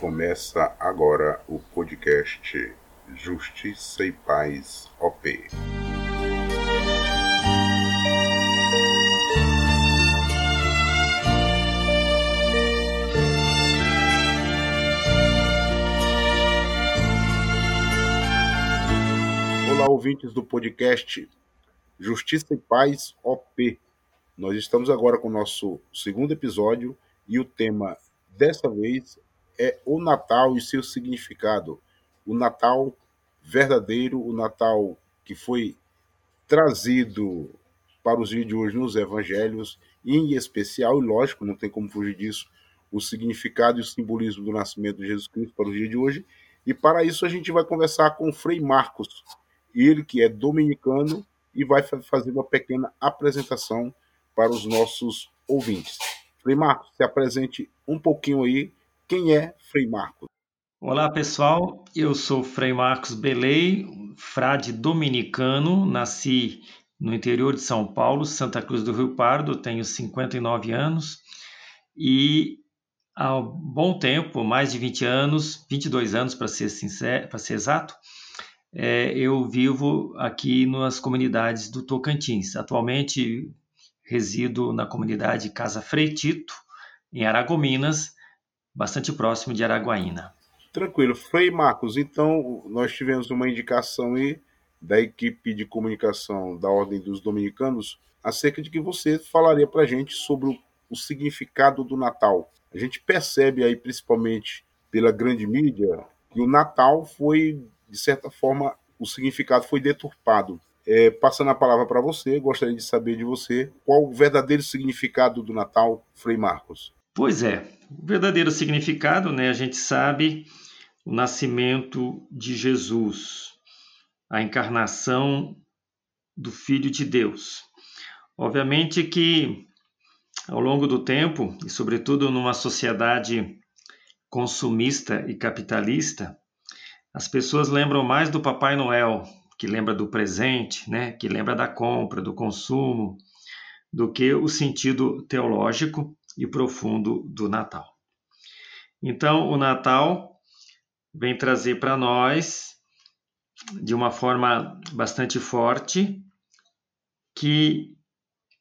Começa agora o podcast Justiça e Paz OP. Olá, ouvintes do podcast Justiça e Paz OP. Nós estamos agora com o nosso segundo episódio e o tema dessa vez é o Natal e seu significado. O Natal verdadeiro, o Natal que foi trazido para os dias de hoje nos evangelhos, em especial, e lógico, não tem como fugir disso, o significado e o simbolismo do nascimento de Jesus Cristo para os dias de hoje. E para isso a gente vai conversar com o Frei Marcos, ele que é dominicano e vai fazer uma pequena apresentação para os nossos ouvintes. Frei Marcos, se apresente um pouquinho aí quem é Frei Marcos? Olá pessoal, eu sou Frei Marcos Belei, frade dominicano, nasci no interior de São Paulo, Santa Cruz do Rio Pardo, tenho 59 anos e há um bom tempo, mais de 20 anos, 22 anos para ser sincero, para ser exato, é, eu vivo aqui nas comunidades do Tocantins. Atualmente resido na comunidade Casa Freitito, em Aragominas, bastante próximo de Araguaína. Tranquilo. Frei Marcos, então nós tivemos uma indicação aí da equipe de comunicação da Ordem dos Dominicanos acerca de que você falaria para a gente sobre o, significado do Natal. A gente percebe aí, principalmente pela grande mídia, que o Natal foi, de certa forma, o significado foi deturpado. É, passando a palavra para você, gostaria de saber de você qual o verdadeiro significado do Natal, Frei Marcos. Pois é, o verdadeiro significado, né, a gente sabe, o nascimento de Jesus, a encarnação do Filho de Deus. Obviamente que ao longo do tempo, e sobretudo numa sociedade consumista e capitalista, as pessoas lembram mais do Papai Noel, que lembra do presente, né, que lembra da compra, do consumo, do que o sentido teológico e profundo do Natal. Então, o Natal vem trazer para nós, de uma forma bastante forte, que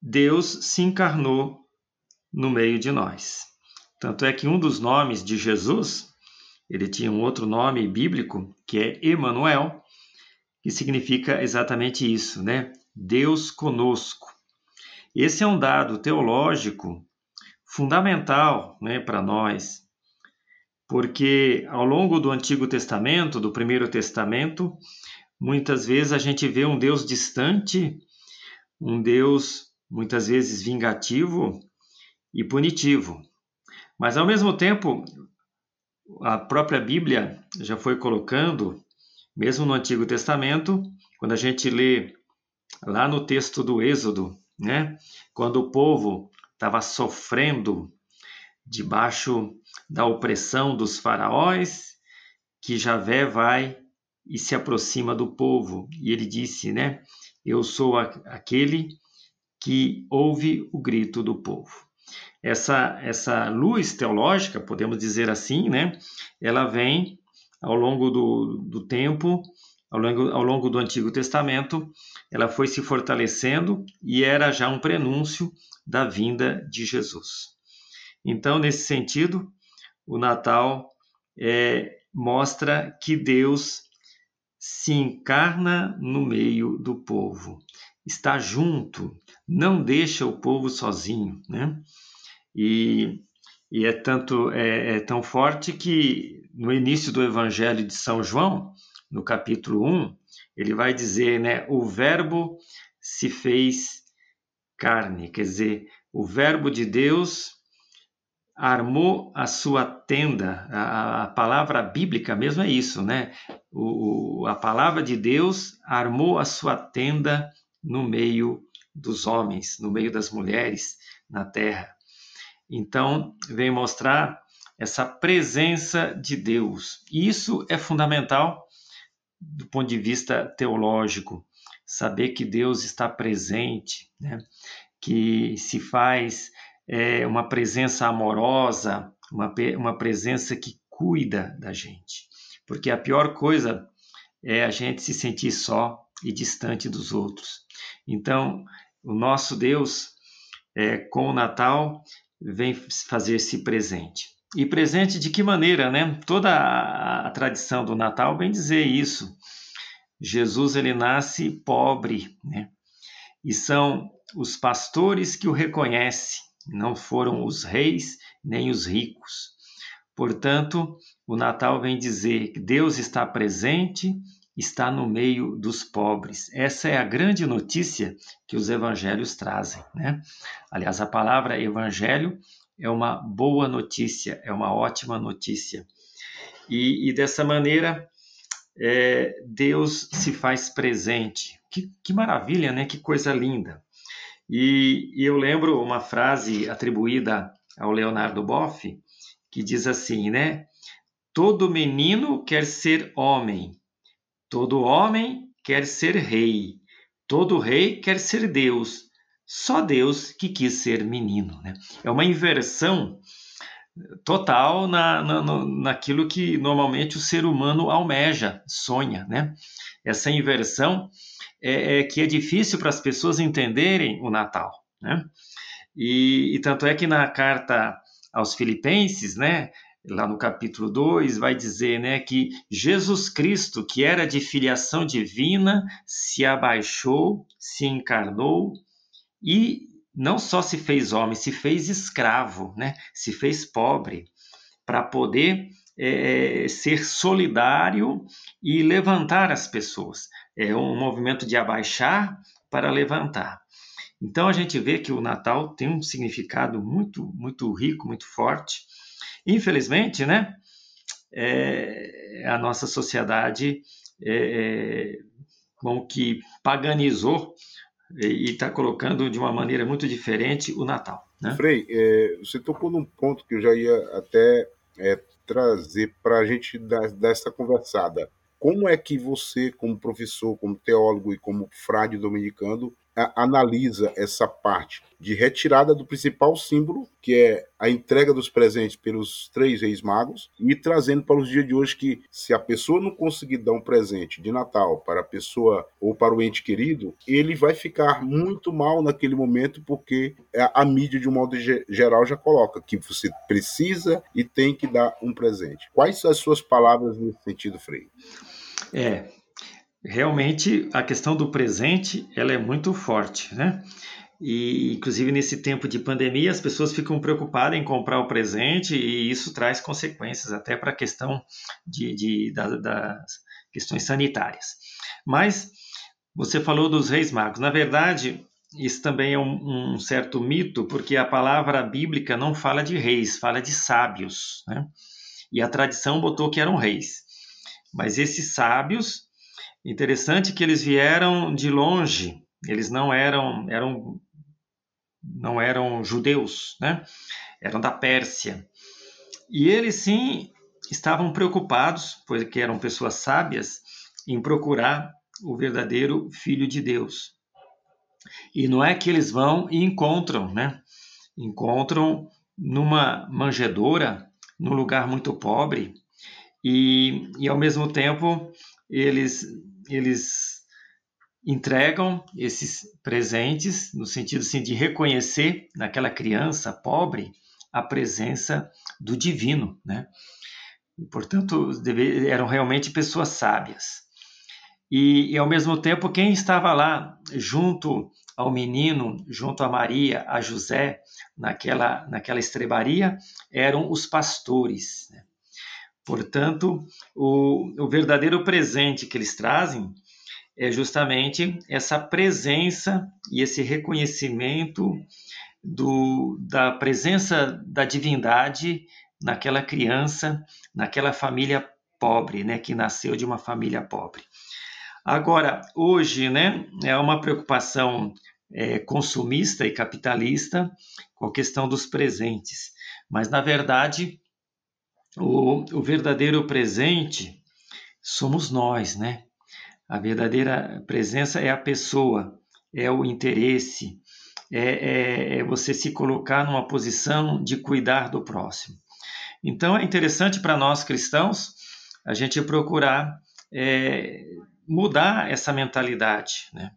Deus se encarnou no meio de nós. Tanto é que um dos nomes de Jesus, ele tinha um outro nome bíblico, que é Emanuel, que significa exatamente isso, né? Deus conosco. Esse é um dado teológico fundamental né, para nós, porque ao longo do Antigo Testamento, do Primeiro Testamento, muitas vezes a gente vê um Deus distante, um Deus muitas vezes vingativo e punitivo. Mas ao mesmo tempo, a própria Bíblia já foi colocando, mesmo no Antigo Testamento, quando a gente lê lá no texto do Êxodo, né, quando o povo estava sofrendo debaixo da opressão dos faraós, que Javé vai e se aproxima do povo. E ele disse, né? Eu sou aquele que ouve o grito do povo. Essa, essa luz teológica, podemos dizer assim, né? Ela vem ao longo do, do tempo, ao longo, ao longo do Antigo Testamento, ela foi se fortalecendo e era já um prenúncio da vinda de Jesus. Então, nesse sentido, o Natal é, mostra que Deus se encarna no meio do povo, está junto, não deixa o povo sozinho, né? E, e é tanto é, é tão forte que no início do Evangelho de São João, no capítulo 1, ele vai dizer, né, o verbo se fez carne, quer dizer, o Verbo de Deus armou a sua tenda. A, a palavra bíblica mesmo é isso, né? O, o, a palavra de Deus armou a sua tenda no meio dos homens, no meio das mulheres na terra. Então, vem mostrar essa presença de Deus. Isso é fundamental do ponto de vista teológico saber que Deus está presente, né? que se faz é, uma presença amorosa, uma, uma presença que cuida da gente. Porque a pior coisa é a gente se sentir só e distante dos outros. Então, o nosso Deus, é, com o Natal, vem fazer-se presente. E presente de que maneira, né? Toda a, a tradição do Natal vem dizer isso. Jesus ele nasce pobre, né? E são os pastores que o reconhecem, não foram os reis nem os ricos. Portanto, o Natal vem dizer que Deus está presente, está no meio dos pobres. Essa é a grande notícia que os evangelhos trazem. Né? Aliás, a palavra evangelho é uma boa notícia, é uma ótima notícia. E, e dessa maneira, é, Deus se faz presente. Que, que, maravilha, né? Que coisa linda. E, e eu lembro uma frase atribuída ao Leonardo Boff, que diz assim, né? Todo menino quer ser homem, todo homem quer ser rei, todo rei quer ser Deus, só Deus que quis ser menino. Né? É uma inversão total na, na, naquilo que normalmente o ser humano almeja, sonha. Né? Essa inversão é, é que é difícil para as pessoas entenderem o Natal. Né? E, e tanto é que na carta aos Filipenses, né, lá no capítulo 2, vai dizer né, que Jesus Cristo, que era de filiação divina, se abaixou, se encarnou e não só se fez homem, se fez escravo, né, se fez pobre, para poder é, ser solidário e levantar as pessoas. É um movimento de abaixar para levantar. Então a gente vê que o Natal tem um significado muito, muito rico, muito forte. Infelizmente, né, é, a nossa sociedade é, como que paganizou e está colocando de uma maneira muito diferente o Natal. Né? Frei, é, você tocou num ponto que eu já ia até é, trazer para a gente dar, dar essa conversada. Como é que você, como professor, como teólogo e como frade dominicano, analisa essa parte de retirada do principal símbolo, que é a entrega dos presentes pelos três reis magos, e trazendo para os dias de hoje que se a pessoa não conseguir dar um presente de Natal para a pessoa ou para o ente querido, ele vai ficar muito mal naquele momento, porque a, mídia, de um modo geral, já coloca que você precisa e tem que dar um presente. Quais são as suas palavras nesse sentido, Frei? É, realmente a questão do presente ela é muito forte, né? E inclusive nesse tempo de pandemia as pessoas ficam preocupadas em comprar o presente e isso traz consequências até para a questão de, de da, das questões sanitárias. Mas você falou dos reis magos. Na verdade, isso também é um, um, certo mito, porque a palavra bíblica não fala de reis, fala de sábios, né? E a tradição botou que eram reis. Mas esses sábios Interessante que eles vieram de longe, eles não eram, eram não eram judeus, né? Eram da Pérsia. E eles sim estavam preocupados, porque eram pessoas sábias, em procurar o verdadeiro filho de Deus. E não é que eles vão e encontram, né? Encontram numa manjedoura, num lugar muito pobre, e, e ao mesmo tempo eles eles entregam esses presentes no sentido assim, de reconhecer naquela criança pobre a presença do divino, né? E, portanto, deve, eram realmente pessoas sábias. E, e, ao mesmo tempo, quem estava lá junto ao menino, junto a Maria, a José, naquela, naquela estrebaria, eram os pastores. Né? Portanto, o, o verdadeiro presente que eles trazem é justamente essa presença e esse reconhecimento do, da presença da divindade naquela criança, naquela família pobre, né, que nasceu de uma família pobre. Agora, hoje, né, é uma preocupação é, consumista e capitalista com a questão dos presentes, mas na verdade o, o verdadeiro presente somos nós, né? A verdadeira presença é a pessoa, é o interesse, é, é, é você se colocar numa posição de cuidar do próximo. Então é interessante para nós cristãos a gente procurar é, mudar essa mentalidade. Né?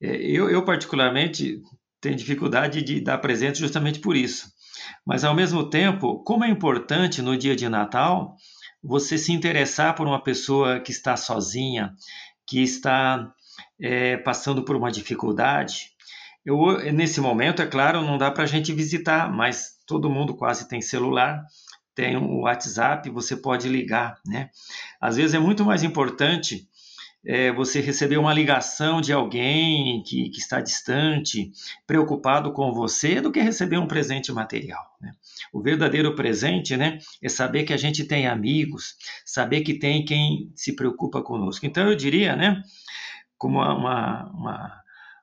É, eu, eu, particularmente, tenho dificuldade de dar presente justamente por isso. Mas, ao mesmo tempo, como é importante no dia de Natal você se interessar por uma pessoa que está sozinha, que está é, passando por uma dificuldade. Eu, nesse momento, é claro, não dá para a gente visitar, mas todo mundo quase tem celular, tem o WhatsApp, você pode ligar, né? Às vezes é muito mais importante é, você receber uma ligação de alguém que, que, está distante, preocupado com você, do que receber um presente material. Né? O verdadeiro presente né, é saber que a gente tem amigos, saber que tem quem se preocupa conosco. Então eu diria, né, como uma, uma,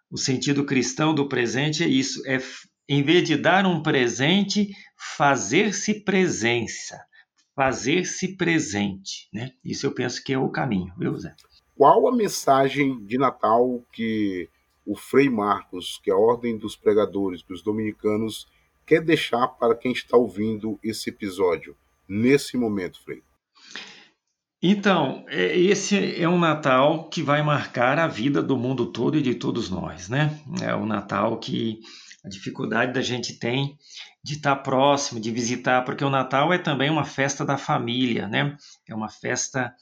o sentido cristão do presente é isso, é em vez de dar um presente, fazer-se presença, fazer-se presente, né? Isso eu penso que é o caminho, viu, Zé? Qual a mensagem de Natal que o Frei Marcos, que é a Ordem dos Pregadores, dos Dominicanos, quer deixar para quem está ouvindo esse episódio, nesse momento, Frei? Então, é, esse é um Natal que vai marcar a vida do mundo todo e de todos nós, né? É o Natal que a dificuldade da gente tem de estar próximo, de visitar, porque o Natal é também uma festa da família, né? É uma festa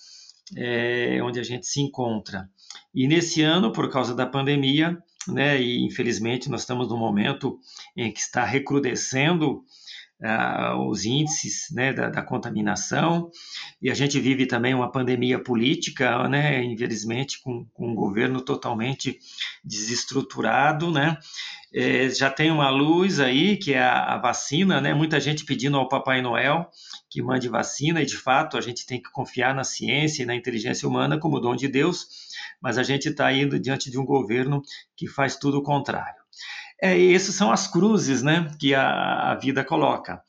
é, onde a gente se encontra. E nesse ano, por causa da pandemia, né, e infelizmente nós estamos num momento em que está recrudescendo os índices né, da, da, contaminação, e a gente vive também uma pandemia política, né, infelizmente, com, com um governo totalmente desestruturado, né, é, já tem uma luz aí, que é a, a, vacina, né? Muita gente pedindo ao Papai Noel que mande vacina, e de fato a gente tem que confiar na ciência e na inteligência humana como dom de Deus, mas a gente está indo diante de um governo que faz tudo o contrário. É, essas são as cruzes né, que a, a vida coloca.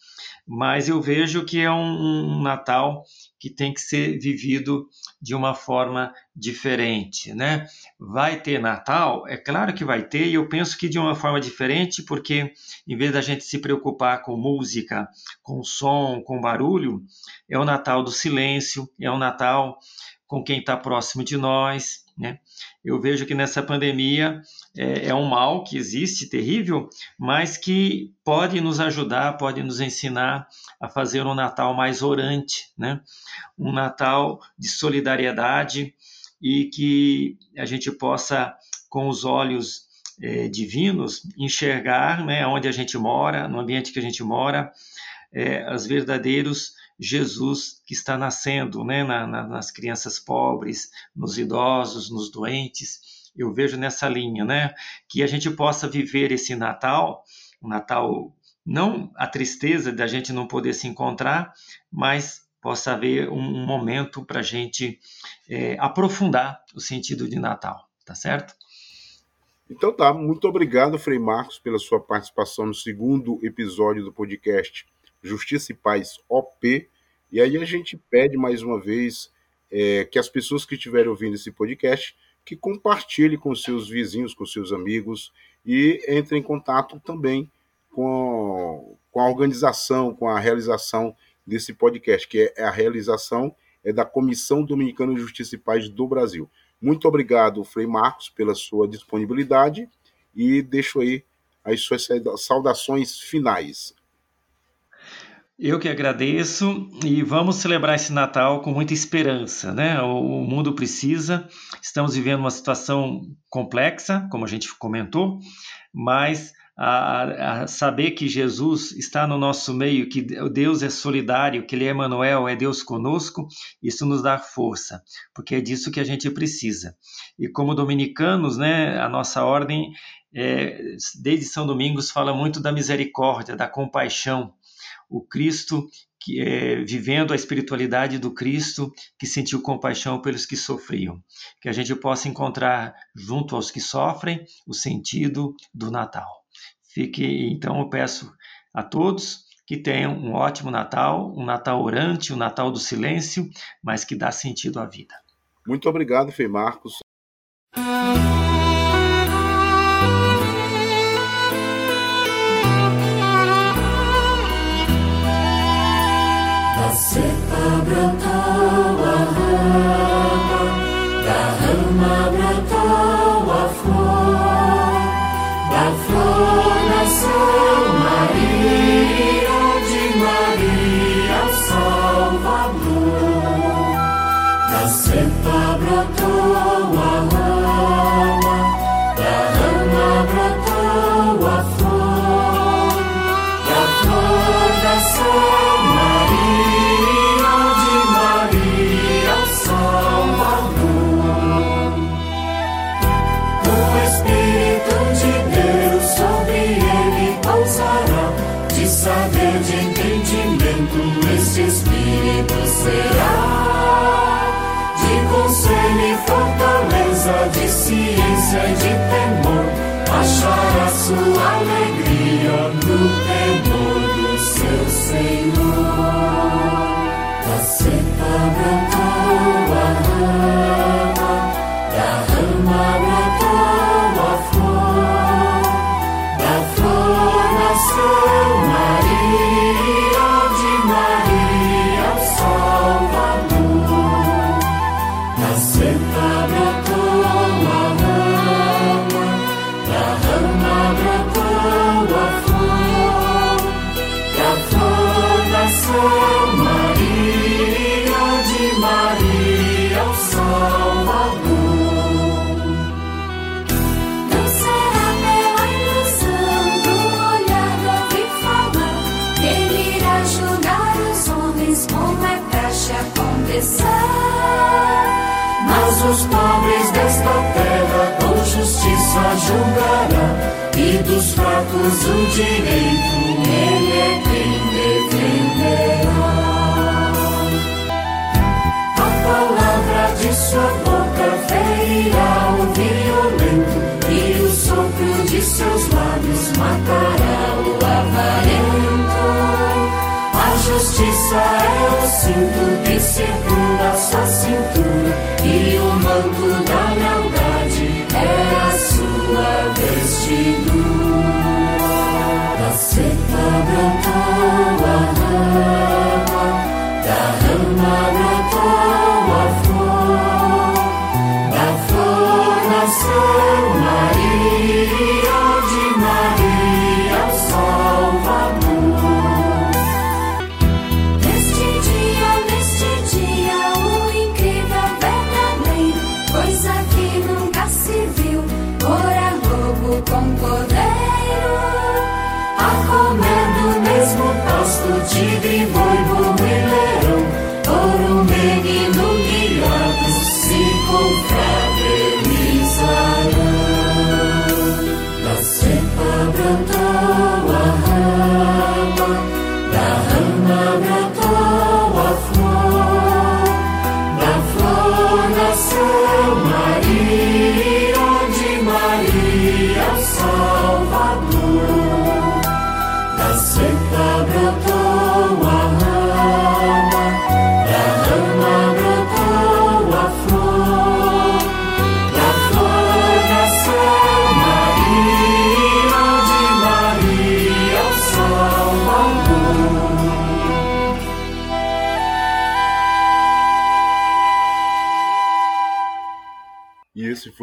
Mas eu vejo que é um, um Natal que tem que ser vivido de uma forma diferente, né? Vai ter Natal? É claro que vai ter, e eu penso que de uma forma diferente, porque em vez da gente se preocupar com música, com som, com barulho, é o Natal do silêncio, é o Natal com quem está próximo de nós, né? Eu vejo que nessa pandemia é, é, um mal que existe, terrível, mas que pode nos ajudar, pode nos ensinar a fazer um Natal mais orante, né? um Natal de solidariedade e que a gente possa, com os olhos é, divinos, enxergar né, onde a gente mora, no ambiente que a gente mora, é, os verdadeiros Jesus que está nascendo né, na, na, nas crianças pobres, nos idosos, nos doentes. Eu vejo nessa linha, né, que a gente possa viver esse Natal, um Natal não a tristeza da gente não poder se encontrar, mas possa haver um momento para a gente é, aprofundar o sentido de Natal, tá certo? Então tá, muito obrigado, Frei Marcos, pela sua participação no segundo episódio do podcast Justiça e Paz OP. E aí a gente pede mais uma vez é, que as pessoas que estiverem ouvindo esse podcast que compartilhem com seus vizinhos, com seus amigos e entrem em contato também com, com a organização, com a realização desse podcast, que é a realização é da Comissão Dominicana de Justiça e Paz do Brasil. Muito obrigado, Frei Marcos, pela sua disponibilidade e deixo aí as suas saudações finais. Eu que agradeço e vamos celebrar esse Natal com muita esperança, né? O mundo precisa, estamos vivendo uma situação complexa, como a gente comentou, mas a, a, saber que Jesus está no nosso meio, que Deus é solidário, que Ele é Emmanuel, é Deus conosco, isso nos dá força, porque é disso que a gente precisa. E como dominicanos, né, a nossa ordem, é, desde São Domingos, fala muito da misericórdia, da compaixão, o Cristo que é, vivendo a espiritualidade do Cristo que sentiu compaixão pelos que sofriam. Que a gente possa encontrar junto aos que sofrem o sentido do Natal. Fique, então eu peço a todos que tenham um ótimo Natal, um Natal orante, um Natal do silêncio, mas que dá sentido à vida. Muito obrigado, Fê Marcos. Sepa tá brotar Da justiça julgará, e dos fracos o direito ele é quem defenderá. A palavra de sua boca ferirá o violento, e o sopro de seus lábios matará o avarento. A justiça é o cinto que segura sua cintura, e o manto vestidura. Da cepa brotou a soul.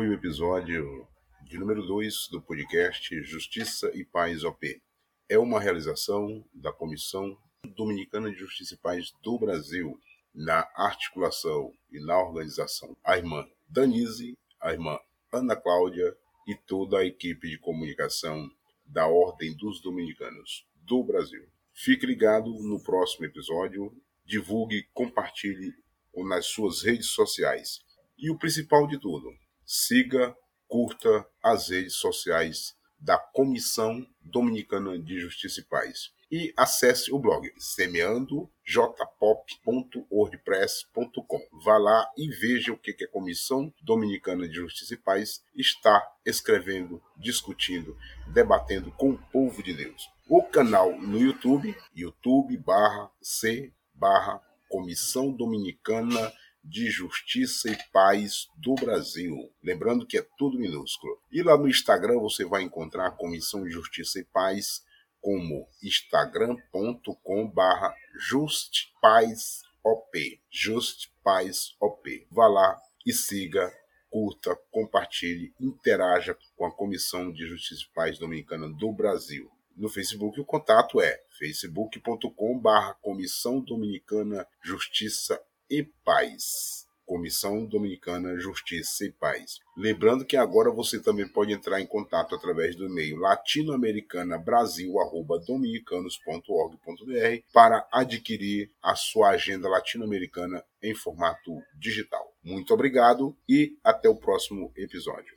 Foi o episódio de número 2 do podcast Justiça e Paz OP. É uma realização da Comissão Dominicana de Justiça e Paz do Brasil, na articulação e na organização. A irmã Danise, a irmã Ana Cláudia e toda a equipe de comunicação da Ordem dos Dominicanos do Brasil. Fique ligado no próximo episódio, divulgue, compartilhe nas suas redes sociais. E o principal de tudo, siga, curta as redes sociais da Comissão Dominicana de Justiça e Paz. E acesse o blog semeandojpop.wordpress.com. Vá lá e veja o que a Comissão Dominicana de Justiça e Paz está escrevendo, discutindo, debatendo com o povo de Deus. O canal no YouTube, youtube barra C barra Comissão Dominicana de Justiça e Paz do Brasil. Lembrando que é tudo minúsculo. E lá no Instagram você vai encontrar a Comissão de Justiça e Paz como instagram.com barra justpazop. OP. Just Paz OP. Vá lá e siga, curta, compartilhe, interaja com a Comissão de Justiça e Paz Dominicana do Brasil. No Facebook o contato é facebook.com/barra Comissão Dominicana Justiça e Paz. Comissão Dominicana Justiça e Paz. Lembrando que agora você também pode entrar em contato através do e-mail latinoamericanabrasil@dominicanos.org.br para adquirir a sua agenda latino-americana em formato digital. Muito obrigado e até o próximo episódio.